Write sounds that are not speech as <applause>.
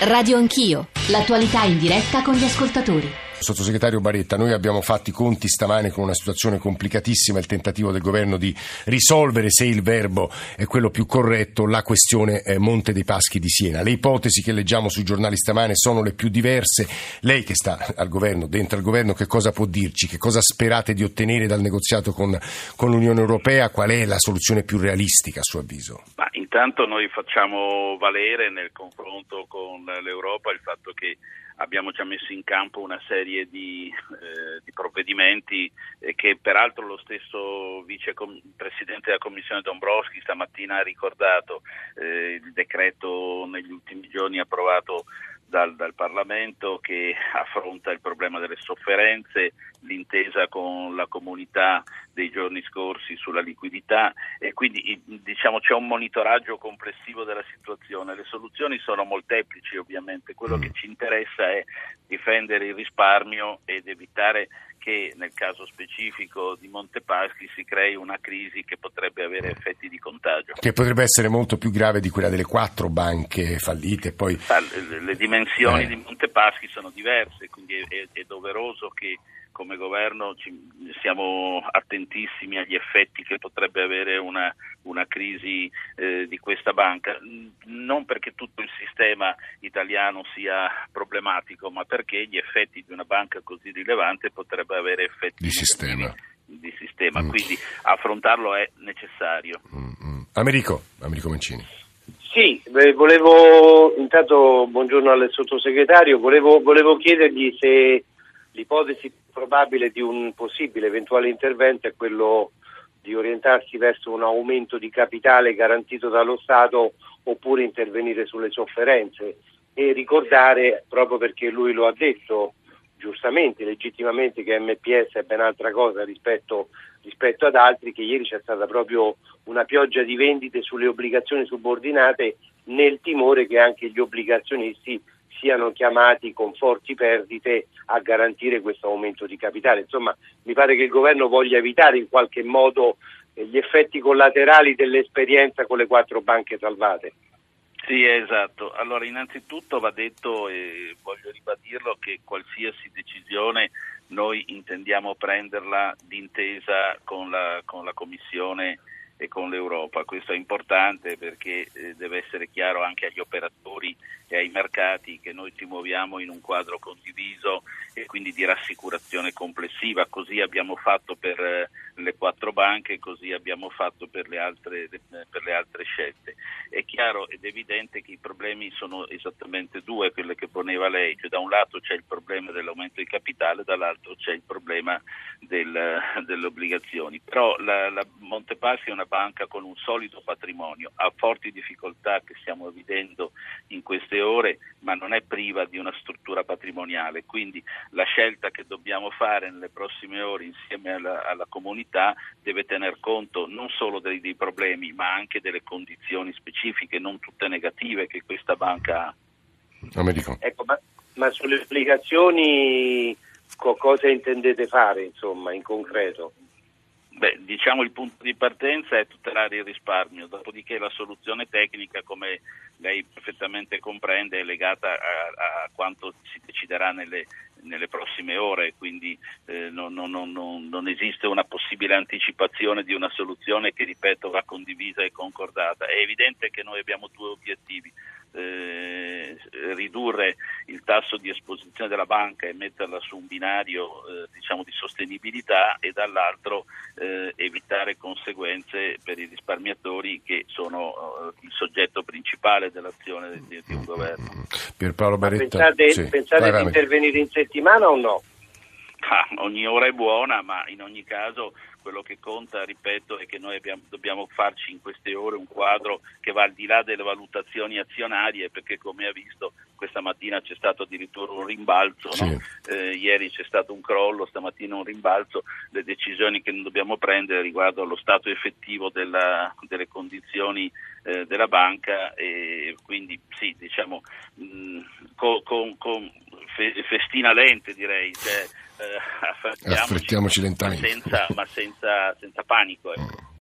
Radio Anch'io, l'attualità in diretta con gli ascoltatori. Sottosegretario Baretta, noi abbiamo fatto i conti stamane con una situazione complicatissima, il tentativo del governo di risolvere, se il verbo è quello più corretto, la questione Monte dei Paschi di Siena. Le ipotesi che leggiamo sui giornali stamane sono le più diverse. Lei che sta al governo, dentro al governo, che cosa può dirci? Che cosa sperate di ottenere dal negoziato con, con l'Unione Europea? Qual è la soluzione più realistica a suo avviso? Intanto noi facciamo valere nel confronto con l'Europa il fatto che abbiamo già messo in campo una serie di, eh, di provvedimenti eh, che peraltro lo stesso vicepresidente della Commissione Dombrovski stamattina ha ricordato, eh, il decreto negli ultimi giorni approvato dal, dal, Parlamento che affronta il problema delle sofferenze, l'intesa con la comunità dei giorni scorsi sulla liquidità e quindi diciamo, c'è un monitoraggio complessivo della situazione. Le soluzioni sono molteplici ovviamente, quello che ci interessa è difendere il risparmio ed evitare che nel caso specifico di Montepaschi si crei una crisi che potrebbe avere effetti di contagio. Che potrebbe essere molto più grave di quella delle quattro banche fallite. Poi... Le dimensioni eh. di Montepaschi sono diverse, quindi è, è, è doveroso che come governo ci, siamo attentissimi agli effetti che potrebbe avere una, una crisi eh, di questa banca, non perché tutto il sistema italiano sia problematico, ma perché gli effetti di una banca così rilevante potrebbero avere effetti di sistema. Di sistema. Mm. Quindi affrontarlo è necessario. Mm-hmm. Americo, Americo Mancini. Sì, volevo intanto buongiorno al sottosegretario, volevo, volevo chiedergli se l'ipotesi probabile di un possibile eventuale intervento è quello di orientarsi verso un aumento di capitale garantito dallo Stato oppure intervenire sulle sofferenze e ricordare, proprio perché lui lo ha detto giustamente, legittimamente, che MPS è ben altra cosa rispetto, rispetto ad altri, che ieri c'è stata proprio una pioggia di vendite sulle obbligazioni subordinate nel timore che anche gli obbligazionisti siano chiamati con forti perdite a garantire questo aumento di capitale. Insomma, mi pare che il governo voglia evitare in qualche modo eh, gli effetti collaterali dell'esperienza con le quattro banche salvate. Sì, esatto. Allora, innanzitutto va detto, e voglio ribadirlo, che qualsiasi decisione noi intendiamo prenderla d'intesa con la, con la Commissione e con l'Europa. Questo è importante perché eh, deve essere chiaro anche agli operatori e ai mercati che noi ci muoviamo in un quadro condiviso e quindi di rassicurazione complessiva. Così abbiamo fatto per eh, le quattro banche, così abbiamo fatto per le, altre, per le altre scelte. È chiaro ed evidente che i problemi sono esattamente due, quelle che poneva lei, cioè da un lato c'è il problema dell'aumento di capitale, dall'altro c'è il problema del, delle obbligazioni. Però la, la Montepaschi è una banca con un solido patrimonio, ha forti difficoltà che stiamo vedendo in queste ore, ma non è priva di una struttura patrimoniale. Quindi la scelta che dobbiamo fare nelle prossime ore insieme alla, alla comunità deve tener conto non solo dei, dei, problemi, ma anche delle condizioni specifiche, non tutte negative, che questa banca ha. Ecco, ma, ma sulle applicazioni cosa intendete fare, insomma, in concreto? Beh, diciamo il punto di partenza è tutelare il risparmio, dopodiché la soluzione tecnica, come lei perfettamente comprende, è legata a, a quanto si deciderà nelle, nelle prossime ore, quindi eh, non, non, non, non, esiste una possibile anticipazione di una soluzione che, ripeto, va condivisa e concordata. È evidente che noi abbiamo due obiettivi. Eh, ridurre tasso di esposizione della banca e metterla su un binario eh, diciamo di sostenibilità e dall'altro eh, evitare conseguenze per i risparmiatori che sono eh, il soggetto principale dell'azione di, di un governo. Pierpaolo Baretta, pensate, sì. pensate di intervenire in settimana o no? Ah, ogni ora è buona, ma in ogni caso quello che conta, ripeto, è che noi abbiamo, dobbiamo farci in queste ore un quadro che va al di là delle valutazioni azionarie, perché come ha visto questa mattina c'è stato addirittura un rimbalzo, sì. no? eh, ieri c'è stato un crollo, stamattina un rimbalzo, le decisioni che dobbiamo prendere riguardo allo stato effettivo della, delle condizioni eh, della banca e quindi sì, diciamo mh, con, con, con festina lente direi. Cioè, eh, <laughs> affrettiamoci lentamente. Ma senza, ma senza, senza panico. Ecco.